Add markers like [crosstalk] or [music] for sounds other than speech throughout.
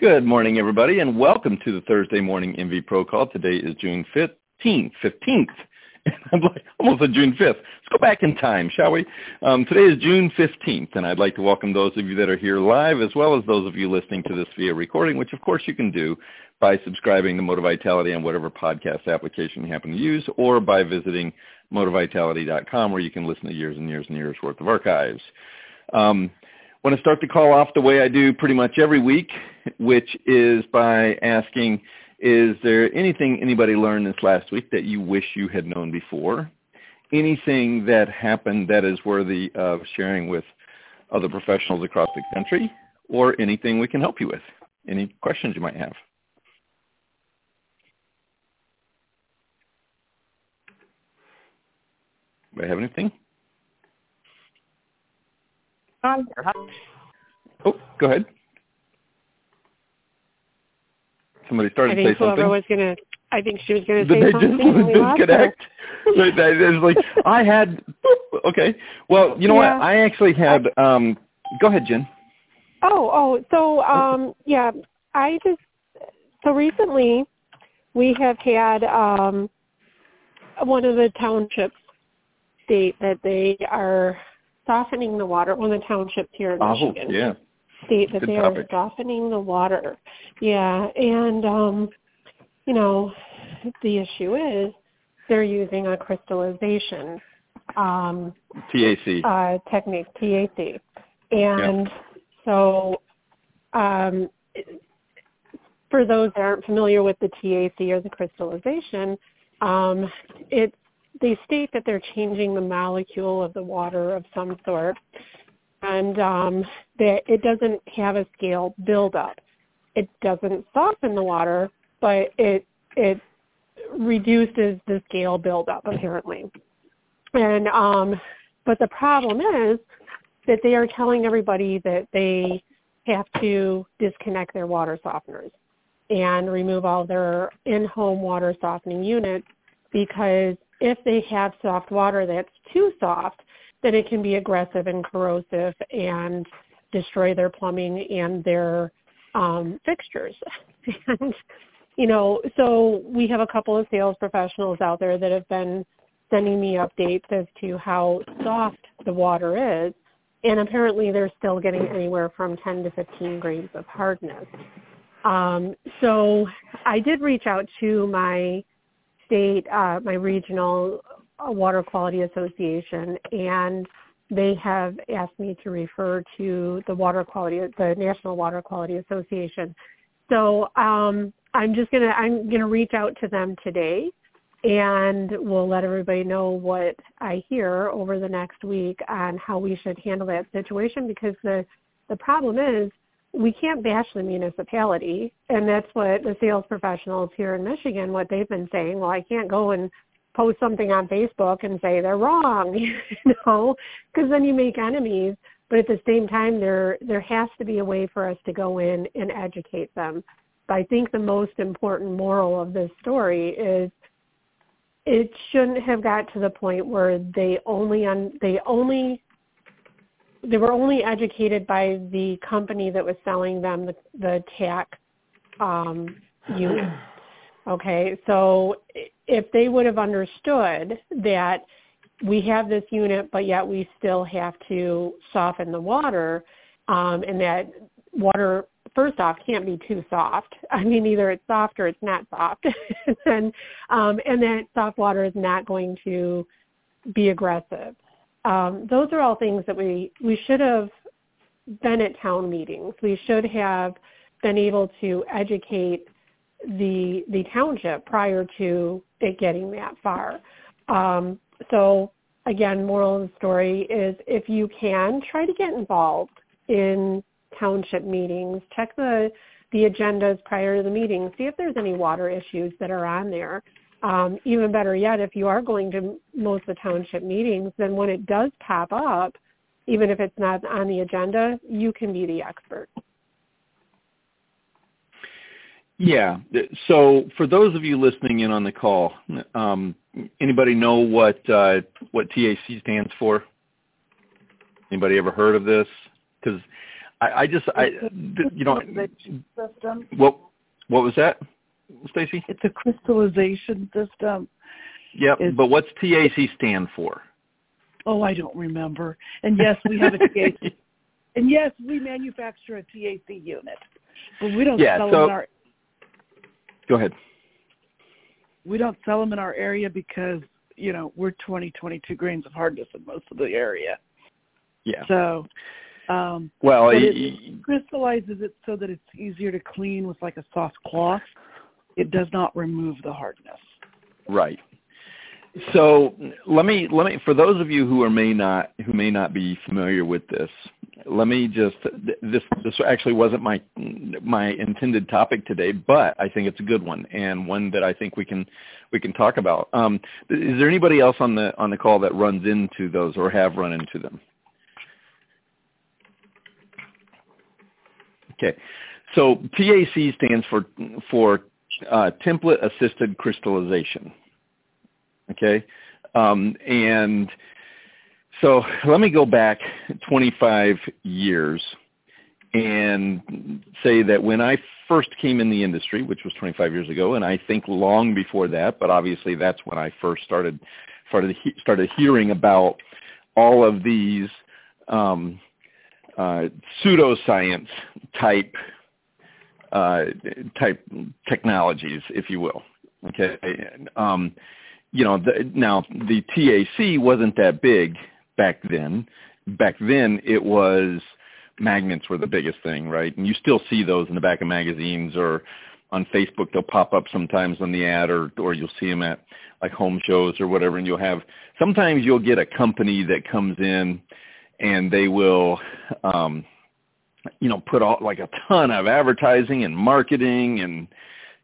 Good morning, everybody, and welcome to the Thursday morning MV Pro call. Today is June 15th. 15th. [laughs] I'm like almost on June 5th. Let's go back in time, shall we? Um, today is June 15th, and I'd like to welcome those of you that are here live, as well as those of you listening to this via recording, which of course you can do by subscribing to Motivitality on whatever podcast application you happen to use, or by visiting motivitality.com, where you can listen to years and years and years worth of archives. Um, want to start the call off the way I do pretty much every week, which is by asking, is there anything anybody learned this last week that you wish you had known before? Anything that happened that is worthy of sharing with other professionals across the country, or anything we can help you with? Any questions you might have? Do I have anything? Oh, go ahead. Somebody started I think to say whoever something. was gonna. I think she was gonna Did say they something. just disconnect? [laughs] Like, that is like I had. Okay. Well, you know Yeah. what? I actually had. Um, go ahead, Jen. Oh, oh. So, um, yeah. I just. So recently, we have had um, one of the townships state that they are softening the water. One of the townships here in Oh, Michigan. yeah. state that Good they topic. are softening the water. Yeah, and um, you know, the issue is they're using a crystallization um, TAC. uh, technique, TAC, and so um, for those that aren't familiar with the TAC or the crystallization, um, it they state that they're changing the molecule of the water of some sort, and um, that it doesn't have a scale buildup. It doesn't soften the water, but it it reduces the scale buildup apparently. And um, but the problem is that they are telling everybody that they have to disconnect their water softeners and remove all their in-home water softening units because if they have soft water that's too soft, then it can be aggressive and corrosive and destroy their plumbing and their um, fixtures. [laughs] and, you know, so we have a couple of sales professionals out there that have been sending me updates as to how soft the water is. And apparently they're still getting anywhere from 10 to 15 grains of hardness. Um, so I did reach out to my state, uh, my regional uh, water quality association, and they have asked me to refer to the water quality, the National Water Quality Association. So um, I'm just gonna I'm gonna reach out to them today, and we'll let everybody know what I hear over the next week on how we should handle that situation. Because the the problem is we can't bash the municipality, and that's what the sales professionals here in Michigan, what they've been saying. Well, I can't go and post something on Facebook and say they're wrong, [laughs] you know, because then you make enemies. But at the same time, there there has to be a way for us to go in and educate them. But I think the most important moral of this story is it shouldn't have got to the point where they only un, they only they were only educated by the company that was selling them the, the TAC um, unit. Okay, so if they would have understood that we have this unit, but yet we still have to soften the water, um, and that water, first off, can't be too soft. I mean, either it's soft or it's not soft, [laughs] and um, and that soft water is not going to be aggressive. Um, those are all things that we we should have been at town meetings. We should have been able to educate the the township prior to it getting that far. Um, so again, moral of the story is if you can try to get involved in township meetings, check the the agendas prior to the meeting, see if there's any water issues that are on there. Um, even better yet, if you are going to most of the township meetings, then when it does pop up, even if it's not on the agenda, you can be the expert. Yeah. So for those of you listening in on the call, um, anybody know what uh, what TAC stands for? Anybody ever heard of this? Because I, I just, I, you know, system. what, what was that, Stacy? It's a crystallization system. Yep, It's- but what's TAC stand for? Oh, I don't remember. And yes, we have a TAC. [laughs] and yes, we manufacture a TAC unit, but we don't Yeah, sell so- them in our Go ahead. we don't sell them in our area because you know we're 20, 22 grains of hardness in most of the area. Yeah. So, um, Well, y- it crystallizes it so that it's easier to clean with like a soft cloth. It does not remove the hardness. Right. So let me let me for those of you who are may not who may not be familiar with this, let me just this this actually wasn't my my intended topic today, but I think it's a good one and one that I think we can we can talk about. Um, is there anybody else on the on the call that runs into those or have run into them? Okay, so TAC stands for for uh, template assisted crystallization. Okay, um, and so let me go back 25 years and say that when I first came in the industry, which was 25 years ago, and I think long before that, but obviously that's when I first started started started hearing about all of these um, uh, pseudoscience type uh, type technologies, if you will. Okay, um, you know, the, now the TAC wasn't that big back then. Back then, it was magnets were the biggest thing, right? And you still see those in the back of magazines or on Facebook. They'll pop up sometimes on the ad, or or you'll see them at like home shows or whatever. And you'll have sometimes you'll get a company that comes in and they will. um you know, put all like a ton of advertising and marketing and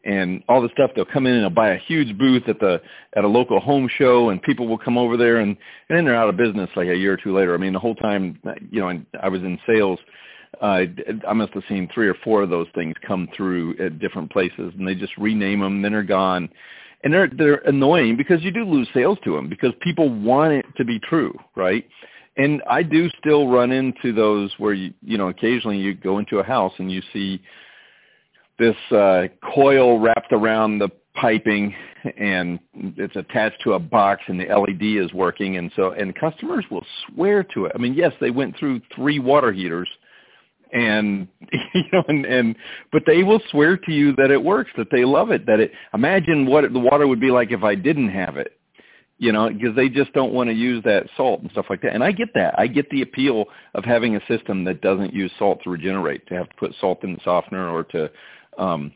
and all the stuff. They'll come in and they'll buy a huge booth at the at a local home show, and people will come over there, and and then they're out of business like a year or two later. I mean, the whole time, you know, I was in sales. Uh, I must have seen three or four of those things come through at different places, and they just rename them, then they're gone, and they're they're annoying because you do lose sales to them because people want it to be true, right? And I do still run into those where you you know occasionally you go into a house and you see this uh, coil wrapped around the piping and it's attached to a box and the LED is working and so and customers will swear to it. I mean, yes, they went through three water heaters and [laughs] you know and and but they will swear to you that it works, that they love it, that it imagine what the water would be like if I didn't have it you know, because they just don't want to use that salt and stuff like that. And I get that. I get the appeal of having a system that doesn't use salt to regenerate, to have to put salt in the softener or to, um,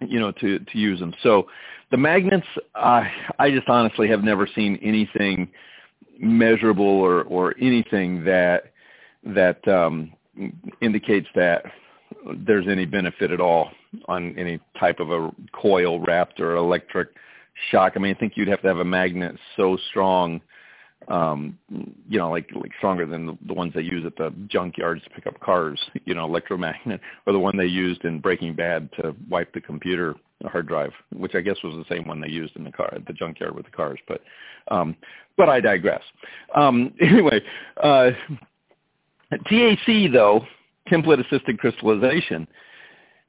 you know, to to use them. So the magnets, uh, I just honestly have never seen anything measurable or or anything that that um, indicates that there's any benefit at all on any type of a coil wrapped or electric shock. I mean, I think you'd have to have a magnet so strong, um, you know, like like stronger than the, the ones they use at the junkyards to pick up cars. [laughs] You know, electromagnet, [laughs] or the one they used in Breaking Bad to wipe the computer hard drive, which I guess was the same one they used in the car at the junkyard with the cars. But um, but I digress. Um, [laughs] anyway, uh, TAC though, template assisted crystallization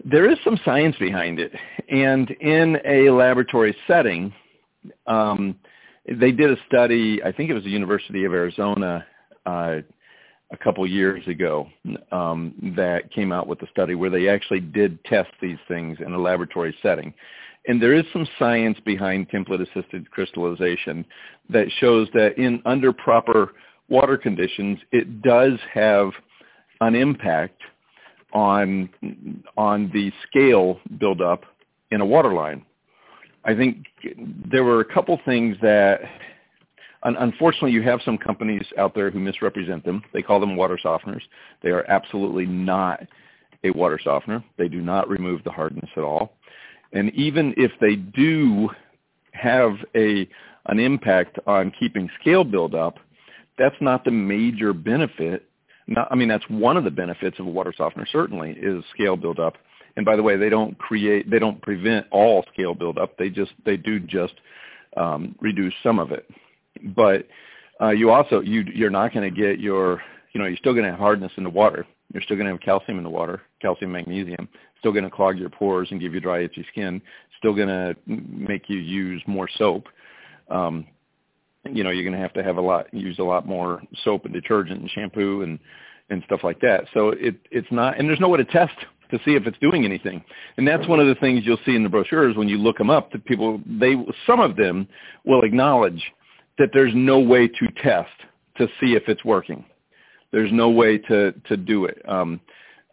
there is some science behind it. And in a laboratory setting, um, they did a study, I think it was the University of Arizona uh, a couple years ago, um, that came out with a study where they actually did test these things in a laboratory setting. And there is some science behind template-assisted crystallization that shows that in under proper water conditions, it does have an impact on on the scale buildup in a water line. I think there were a couple things that, unfortunately, you have some companies out there who misrepresent them. They call them water softeners. They are absolutely not a water softener. They do not remove the hardness at all. And even if they do have a an impact on keeping scale buildup, that's not the major benefit not, I mean, that's one of the benefits of a water softener certainly is scale buildup. And by the way, they don't create, they don't prevent all scale buildup. They just, they do just um, reduce some of it. But uh, you also, you, you're not going to get your, you know, you're still going to have hardness in the water. You're still going to have calcium in the water, calcium, magnesium. Still going to clog your pores and give you dry, itchy skin. Still going to make you use more soap. Um, you know, you're going to have to have a lot, use a lot more soap and detergent and shampoo and and stuff like that. So it it's not, and there's no way to test to see if it's doing anything. And that's one of the things you'll see in the brochures when you look them up. That people, they, some of them will acknowledge that there's no way to test to see if it's working. There's no way to to do it. Um,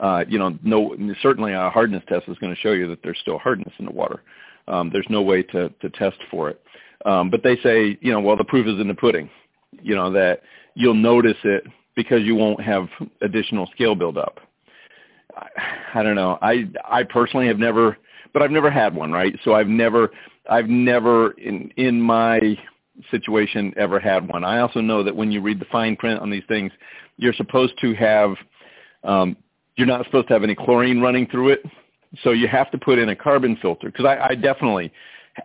uh, you know, no, certainly a hardness test is going to show you that there's still hardness in the water. Um, there's no way to to test for it. Um, but they say, you know, well, the proof is in the pudding. You know that you'll notice it because you won't have additional scale buildup. I I don't know. I I personally have never, but I've never had one, right? So I've never I've never in in my situation ever had one. I also know that when you read the fine print on these things, you're supposed to have um, you're not supposed to have any chlorine running through it. So you have to put in a carbon filter because I, I definitely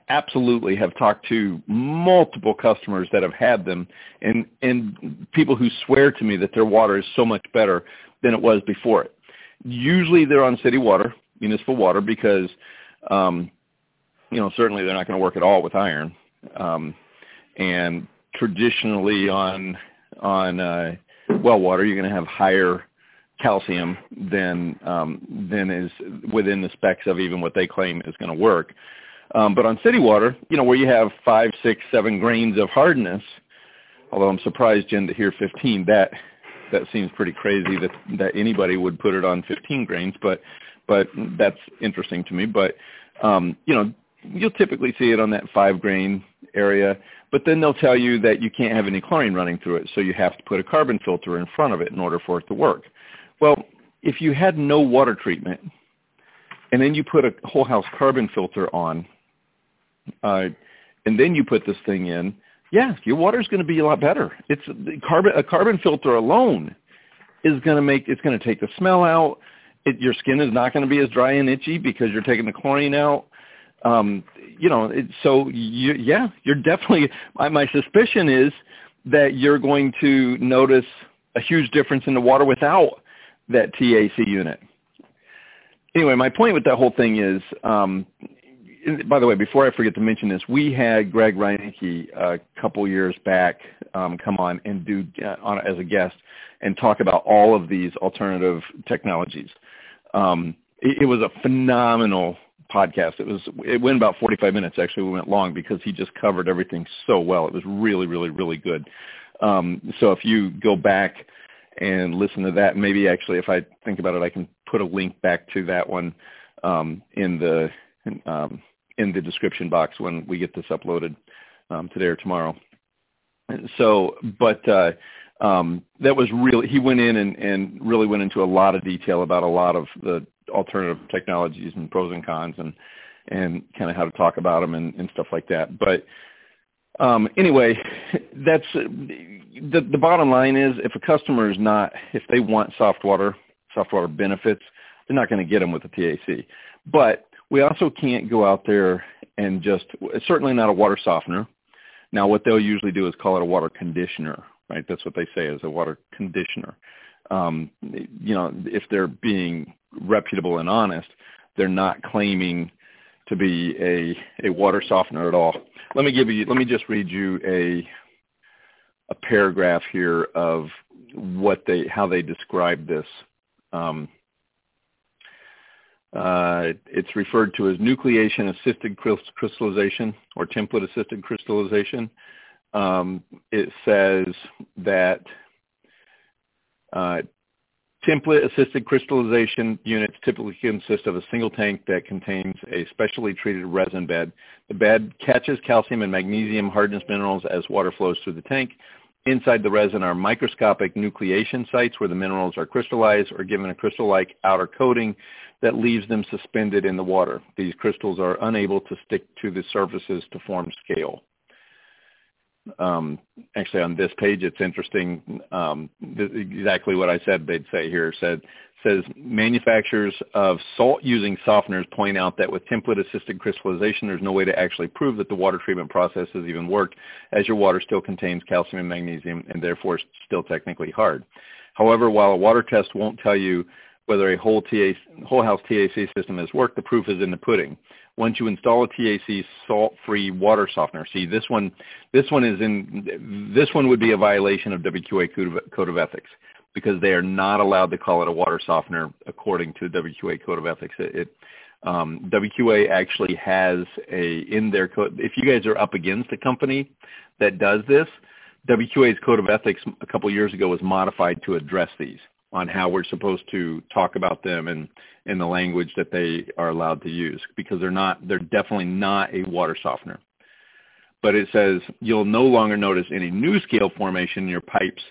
absolutely have talked to multiple customers that have had them and and people who swear to me that their water is so much better than it was before it. Usually they're on city water, municipal water, because um, you know certainly they're not going to work at all with iron. Um, and traditionally on on uh, well water, you're going to have higher calcium than um, than is within the specs of even what they claim is going to work. Um, but on city water, you know, where you have five, six, seven grains of hardness, although I'm surprised, Jen, to hear 15, that that seems pretty crazy that that anybody would put it on 15 grains, but but that's interesting to me. But um, you know, you'll typically see it on that five grain area, but then they'll tell you that you can't have any chlorine running through it, so you have to put a carbon filter in front of it in order for it to work. Well, if you had no water treatment, and then you put a whole house carbon filter on, uh, and then you put this thing in, yeah, your water is going to be a lot better. It's carbon a carbon filter alone is going to make it's going to take the smell out. It, your skin is not going to be as dry and itchy because you're taking the chlorine out. Um, you know, it, so you, yeah, you're definitely. My, my suspicion is that you're going to notice a huge difference in the water without that TAC unit. Anyway, my point with that whole thing is um, by the way, before I forget to mention this, we had Greg Reyneke a couple years back um, come on and do uh, on as a guest and talk about all of these alternative technologies. Um, it, it was a phenomenal podcast. It was it went about 45 minutes. Actually, we went long because he just covered everything so well. It was really, really, really good. Um, so if you go back and listen to that, maybe actually, if I think about it, I can put a link back to that one um, in the um, in the description box when we get this uploaded um, today or tomorrow. So, but uh, um, that was really he went in and, and really went into a lot of detail about a lot of the alternative technologies and pros and cons and and kind of how to talk about them and, and stuff like that. But um, anyway, that's the the bottom line is if a customer is not if they want soft water soft water benefits, they're not going to get them with the TAC. But we also can't go out there and just, it's certainly not a water softener. Now, what they'll usually do is call it a water conditioner, right? That's what they say is a water conditioner. Um, you know, if they're being reputable and honest, they're not claiming to be a, a water softener at all. Let me give you, let me just read you a, a paragraph here of what they, how they describe this. Um, uh, it's referred to as nucleation-assisted crystallization or template-assisted crystallization. Um, it says that uh, template-assisted crystallization units typically consist of a single tank that contains a specially treated resin bed. The bed catches calcium and magnesium hardness minerals as water flows through the tank. Inside the resin are microscopic nucleation sites where the minerals are crystallized or given a crystal-like outer coating that leaves them suspended in the water. These crystals are unable to stick to the surfaces to form scale. Um, actually, on this page, it's interesting. Um, exactly what I said they'd say here said says manufacturers of salt-using softeners point out that with template-assisted crystallization, there's no way to actually prove that the water treatment process has even worked, as your water still contains calcium and magnesium and therefore still technically hard. However, while a water test won't tell you whether a whole, whole house TAC system has worked, the proof is in the pudding. Once you install a TAC salt-free water softener, see this one, this one is in, this one would be a violation of WQA Code of Ethics because they are not allowed to call it a water softener according to WQA Code of Ethics. It, it um, WQA actually has a in their code. If you guys are up against a company that does this, WQA's Code of Ethics a couple years ago was modified to address these on how we're supposed to talk about them and in the language that they are allowed to use because they're not they're definitely not a water softener. But it says you'll no longer notice any new scale formation in your pipes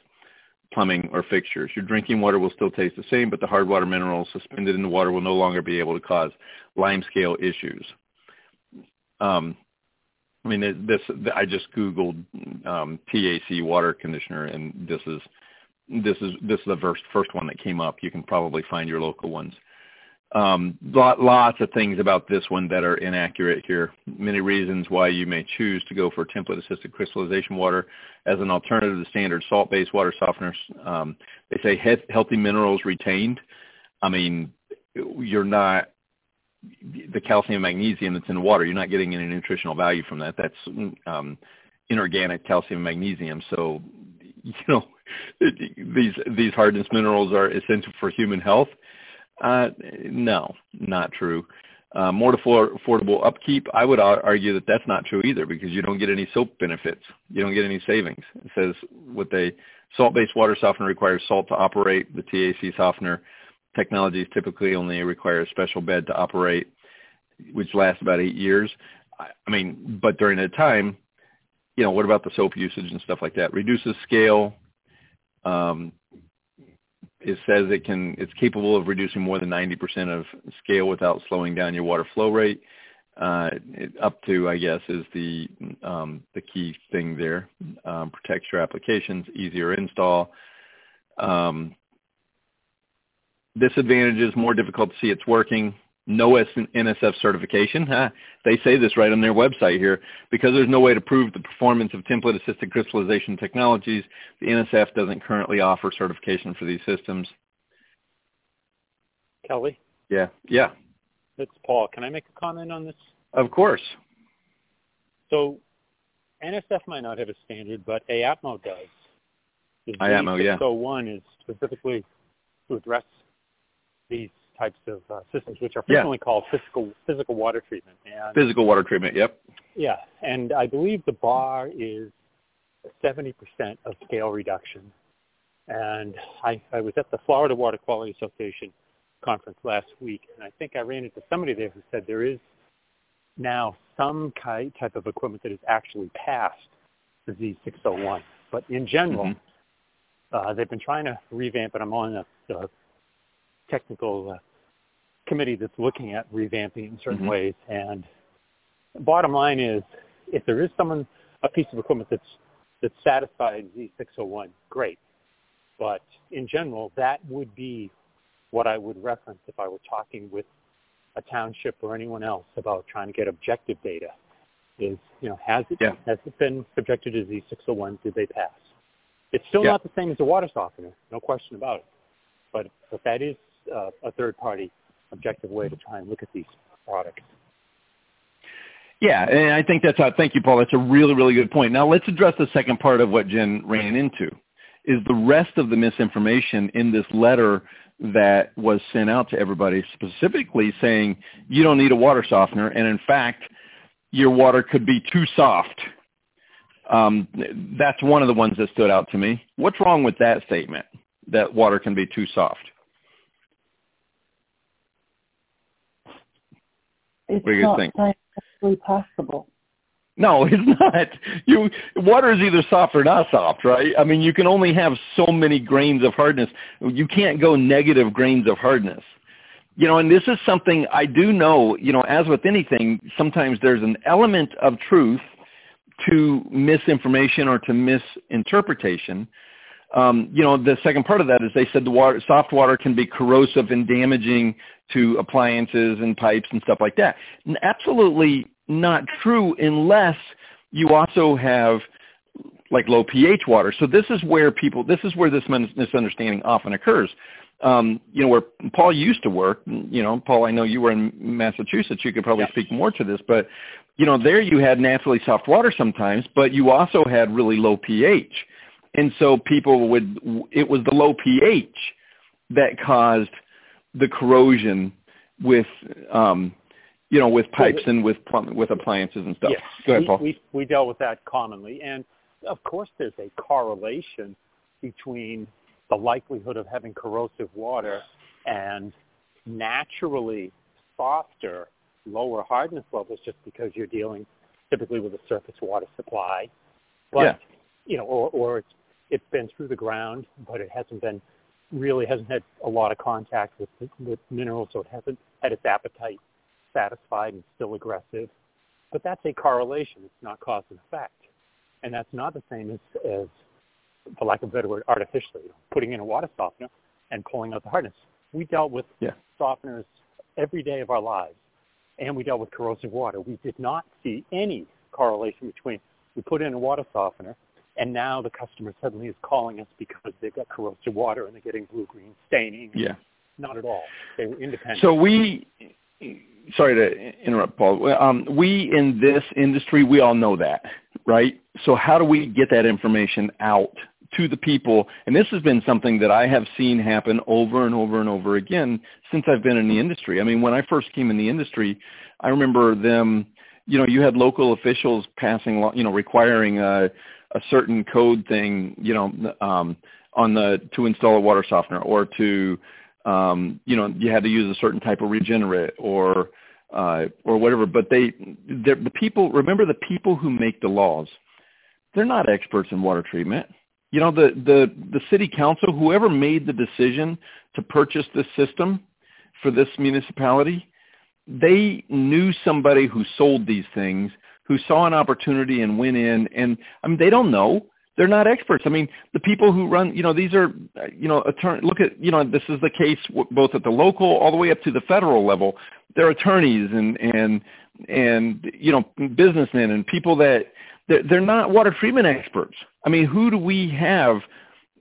plumbing, or fixtures. Your drinking water will still taste the same, but the hard water minerals suspended in the water will no longer be able to cause lime scale issues. Um, I mean, this I just googled um, TAC water conditioner, and this is this is this is the first first one that came up. You can probably find your local ones. Um, lot, lots of things about this one that are inaccurate here. Many reasons why you may choose to go for template-assisted crystallization water as an alternative to standard salt-based water softeners. Um, they say he- healthy minerals retained. I mean, you're not the calcium magnesium that's in the water. You're not getting any nutritional value from that. That's um, inorganic calcium magnesium. So, [laughs] you know, these these hardness minerals are essential for human health uh, no, not true. Uh, more affordable upkeep, I would argue that that's not true either because you don't get any soap benefits. You don't get any savings. It says with a salt-based water softener requires salt to operate. The TAC softener technologies typically only require a special bed to operate, which lasts about eight years. I mean, but during that time, you know, what about the soap usage and stuff like that? Reduces scale, um, it says it can it's capable of reducing more than 90% of scale without slowing down your water flow rate. Uh, it, up to I guess is the um, the key thing there. Um, protects your applications, easier install. Um, disadvantages: more difficult to see it's working no NSF certification. Huh? They say this right on their website here. Because there's no way to prove the performance of template-assisted crystallization technologies, the NSF doesn't currently offer certification for these systems. Kelly? Yeah. Yeah. It's Paul. Can I make a comment on this? Of course. So NSF might not have a standard, but IAPMO does. The IAPMO, yeah. So oh one is specifically to address these types of uh, systems, which are frequently yeah. called physical physical water treatment. And, physical water treatment. Yep. Yeah, and I believe the bar is 70% of scale reduction. And I, I was at the Florida Water Quality Association conference last week, and I think I ran into somebody there who said there is now some type of equipment that is actually past the Z601. But in general, mm-hmm. uh, they've been trying to revamp it. I'm on a, a technical uh, committee that's looking at revamping in certain mm-hmm. ways. And bottom line is, if there is someone a piece of equipment that's that satisfies Z601, great. But in general, that would be what I would reference if I were talking with a township or anyone else about trying to get objective data. Is you know has it yeah. has it been subjected to Z601? Did they pass? It's still yeah. not the same as a water softener, no question about it. But but that is uh, a third party objective way to try and look at these products. Yeah, and I think that's how, thank you, Paul. That's a really, really good point. Now let's address the second part of what Jen ran into, is the rest of the misinformation in this letter that was sent out to everybody specifically saying you don't need a water softener, and in fact, your water could be too soft. Um, that's one of the ones that stood out to me. What's wrong with that statement, that water can be too soft? It's what do you not think? scientifically possible. No, [laughs] it's not. You water is either soft or not soft, right? I mean, you can only have so many grains of hardness. You can't go negative grains of hardness. You know, and this is something I do know, you know, as with anything, sometimes there's an element of truth to misinformation or to misinterpretation um, you know, the second part of that is they said the water, soft water can be corrosive and damaging to appliances and pipes and stuff like that. Absolutely not true unless you also have like low pH water. So this is where people, this is where this misunderstanding often occurs. Um, you know, where Paul used to work, you know, Paul, I know you were in Massachusetts. You could probably speak more to this, but you know, there you had naturally soft water sometimes, but you also had really low pH. And so people would, it was the low pH that caused the corrosion with, um, you know, with pipes and with with appliances and stuff. Yes. Go ahead, we, Paul. We, we dealt with that commonly. And of course there's a correlation between the likelihood of having corrosive water and naturally softer, lower hardness levels just because you're dealing typically with a surface water supply. But, yeah. you know, or, or it's, it's been through the ground, but it hasn't been really hasn't had a lot of contact with with minerals, so it hasn't had its appetite satisfied and still aggressive. But that's a correlation. It's not cause and effect, and that's not the same as, as for lack of a better word, artificially putting in a water softener and pulling out the hardness. We dealt with yeah. softeners every day of our lives, and we dealt with corrosive water. We did not see any correlation between we put in a water softener and now the customer suddenly is calling us because they've got corrosive water and they're getting blue-green staining. Yeah. Not at all. They were independent. So we, sorry to interrupt, Paul. Um, we in this industry, we all know that, right? So how do we get that information out to the people? And this has been something that I have seen happen over and over and over again since I've been in the industry. I mean, when I first came in the industry, I remember them, you know, you had local officials passing, you know, requiring a, a certain code thing, you know, um, on the to install a water softener or to, um, you know, you had to use a certain type of regenerate or uh, or whatever. But they, the people, remember the people who make the laws, they're not experts in water treatment. You know, the the the city council, whoever made the decision to purchase this system for this municipality, they knew somebody who sold these things who saw an opportunity and went in and I mean they don't know they're not experts. I mean, the people who run, you know, these are, you know, attorney. Look at, you know, this is the case both at the local all the way up to the federal level. They're attorneys and and and you know, businessmen and people that they're, they're not water treatment experts. I mean, who do we have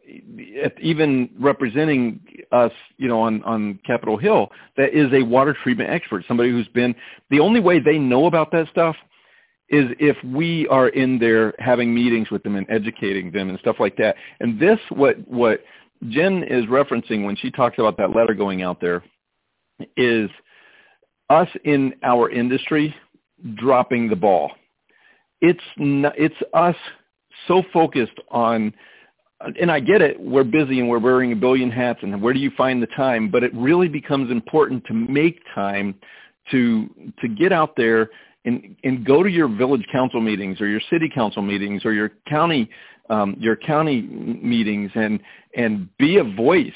eh, even representing us, you know, on, on Capitol Hill that is a water treatment expert, somebody who's been, the only way they know about that stuff is if we are in there having meetings with them and educating them and stuff like that. And this, what, what Jen is referencing when she talks about that letter going out there is us in our industry dropping the ball. It's, not, it's us so focused on and I get it, we're busy and we're wearing a billion hats and where do you find the time? But it really becomes important to make time to to get out there and and go to your village council meetings or your city council meetings or your county um, your county meetings and and be a voice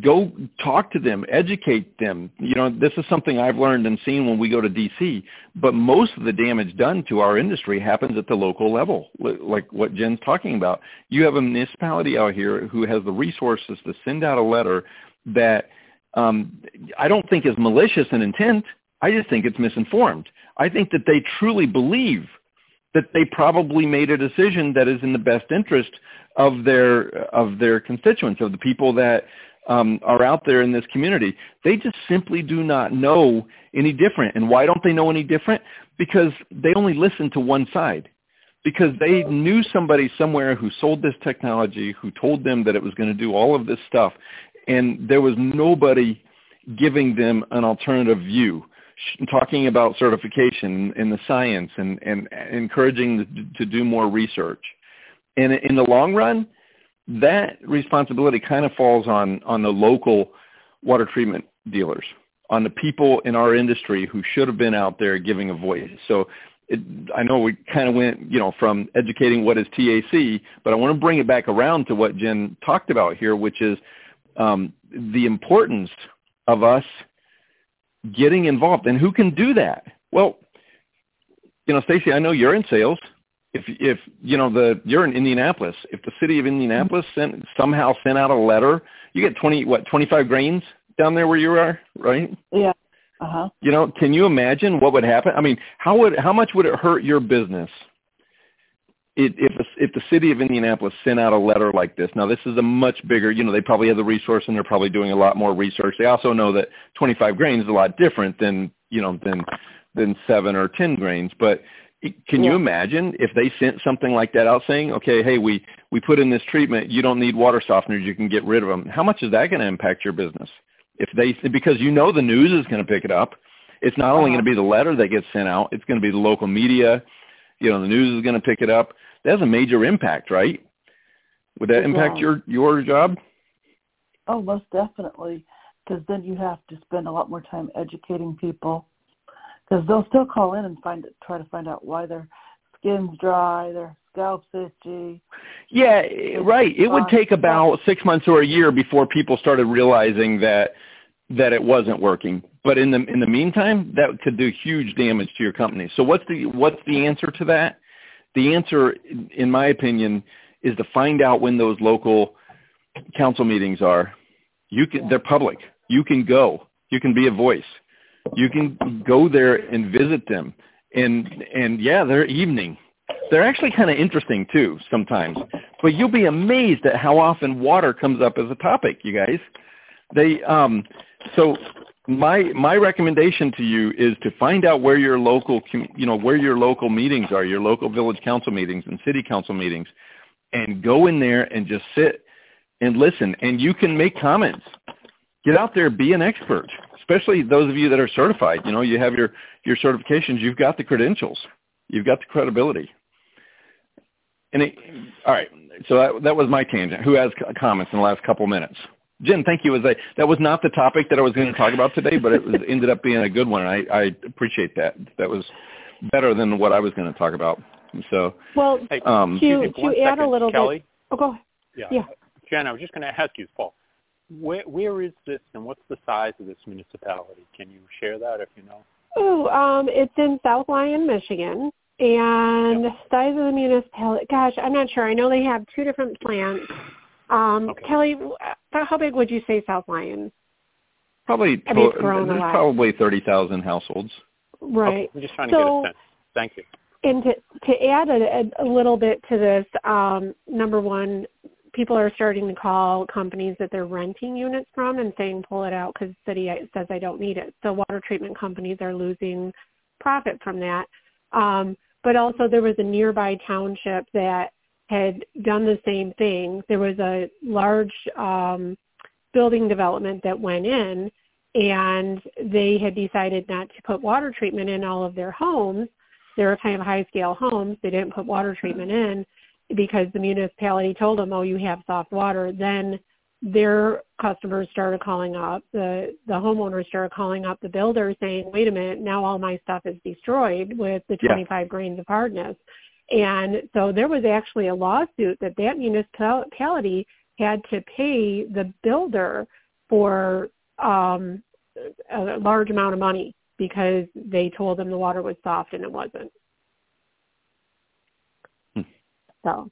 go talk to them, educate them. You know, this is something I've learned and seen when we go to DC, but most of the damage done to our industry happens at the local level, like what Jen's talking about. You have a municipality out here who has the resources to send out a letter that um, I don't think is malicious in intent. I just think it's misinformed. I think that they truly believe that they probably made a decision that is in the best interest of their of their constituents, of the people that um, are out there in this community. They just simply do not know any different. And why don't they know any different? Because they only listen to one side. Because they knew somebody somewhere who sold this technology, who told them that it was going to do all of this stuff, and there was nobody giving them an alternative view talking about certification in the science and, and encouraging to do more research. And in the long run, that responsibility kind of falls on on the local water treatment dealers, on the people in our industry who should have been out there giving a voice. So it, I know we kind of went, you know, from educating what is TAC, but I want to bring it back around to what Jen talked about here, which is um, the importance of us getting involved. And who can do that? Well, you know, Stacy, I know you're in sales if if you know the you're in Indianapolis, if the city of Indianapolis sent somehow sent out a letter, you get twenty what twenty five grains down there where you are, right? Yeah. Uh huh. You know, can you imagine what would happen? I mean, how would how much would it hurt your business it, if if the city of Indianapolis sent out a letter like this, now this is a much bigger, you know, they probably have the resource and they're probably doing a lot more research. They also know that 25 grains is a lot different than you know than than seven or 10 grains. But can yeah. you imagine if they sent something like that out saying, okay, hey, we we put in this treatment, you don't need water softeners, you can get rid of them. How much is that going to impact your business? If they because you know the news is going to pick it up. It's not only going to uh-huh. be the letter that gets sent out, it's going to be the local media. You know, the news is going to pick it up that's a major impact, right? Would that impact your your job? Oh, most definitely, because then you have to spend a lot more time educating people, because they'll still call in and find try to find out why their skin's dry, their scalp's itchy. Yeah, right. It would take about six months or a year before people started realizing that that it wasn't working. But in the in the meantime, that could do huge damage to your company. So what's the what's the answer to that? The answer, in my opinion, is to find out when those local council meetings are. You can, they're public. You can go. You can be a voice. You can go there and visit them. And and yeah, they're evening. They're actually kind of interesting too sometimes. But you'll be amazed at how often water comes up as a topic, you guys. They um so my my recommendation to you is to find out where your local you know where your local meetings are your local village council meetings and city council meetings and go in there and just sit and listen. And you can make comments. Get out there be an expert especially those of you that are certified. You know you have your your certifications you've got the credentials you've got the credibility. And it, all right so that that was my tangent. Who has comments in the last couple minutes Jen, thank you. As I, that was not the topic that I was going to talk about today, but it was, [laughs] ended up being a good one. I, I appreciate that. That was better than what I was going to talk about. So, well, um, to to add second, a little Kelly, bit. Oh, go ahead. Yeah. yeah. Jen, I was just going to ask you, Paul, where where is this, and what's the size of this municipality? Can you share that if you know? Oh, um, it's in South Lyon, Michigan. And yep. size of the municipality, gosh, I'm not sure. I know they have two different plants. Um, okay. Kelly, how big would you say South Lyon? Probably I mean, there's probably thirty thousand households. Right. Okay. I'm just trying to so, get a sense. Thank you. And to to add a, a little bit to this, um, number one, people are starting to call companies that they're renting units from and saying pull it out because the city says I don't need it. So water treatment companies are losing profit from that. Um, but also there was a nearby township that had done the same thing. There was a large um, building development that went in, and they had decided not to put water treatment in all of their homes. They were kind of high-scale homes. They didn't put water treatment in because the municipality told them, "Oh, you have soft water." Then their customers started calling up the the homeowners started calling up the builder saying, "Wait a minute, now all my stuff is destroyed with the 25 yeah. grains of hardness." And so there was actually a lawsuit that that municipality had to pay the builder for um, a large amount of money because they told them the water was soft and it wasn't. Hmm. So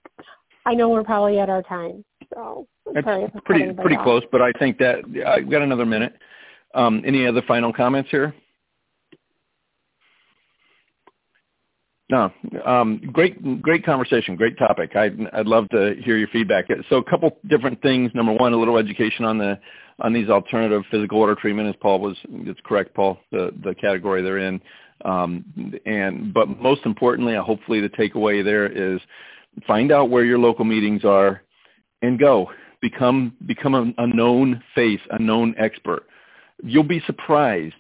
I know we're probably at our time. So it's pretty pretty close, but I think that I've got another minute. Um, any other final comments here? No, um, great, great conversation, great topic. I'd, I'd love to hear your feedback. So, a couple different things. Number one, a little education on the on these alternative physical water treatment, as Paul was. It's correct, Paul. The the category they're in, um, and but most importantly, hopefully, the takeaway there is find out where your local meetings are, and go become become a, a known face, a known expert. You'll be surprised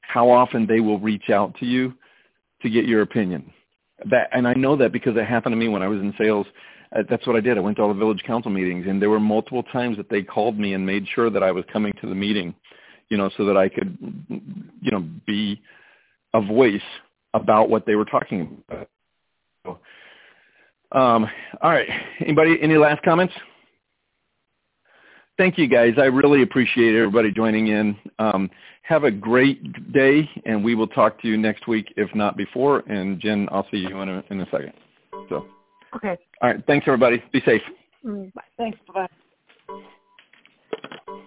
how often they will reach out to you to get your opinion. That, and I know that because it happened to me when I was in sales. Uh, that's what I did. I went to all the village council meetings, and there were multiple times that they called me and made sure that I was coming to the meeting, you know, so that I could, you know, be a voice about what they were talking about. So, um, all right. Anybody? Any last comments? Thank you, guys. I really appreciate everybody joining in. Um, have a great day, and we will talk to you next week, if not before. And Jen, I'll see you in a, in a second. So. Okay. All right. Thanks, everybody. Be safe. Mm, bye. Thanks. Bye-bye.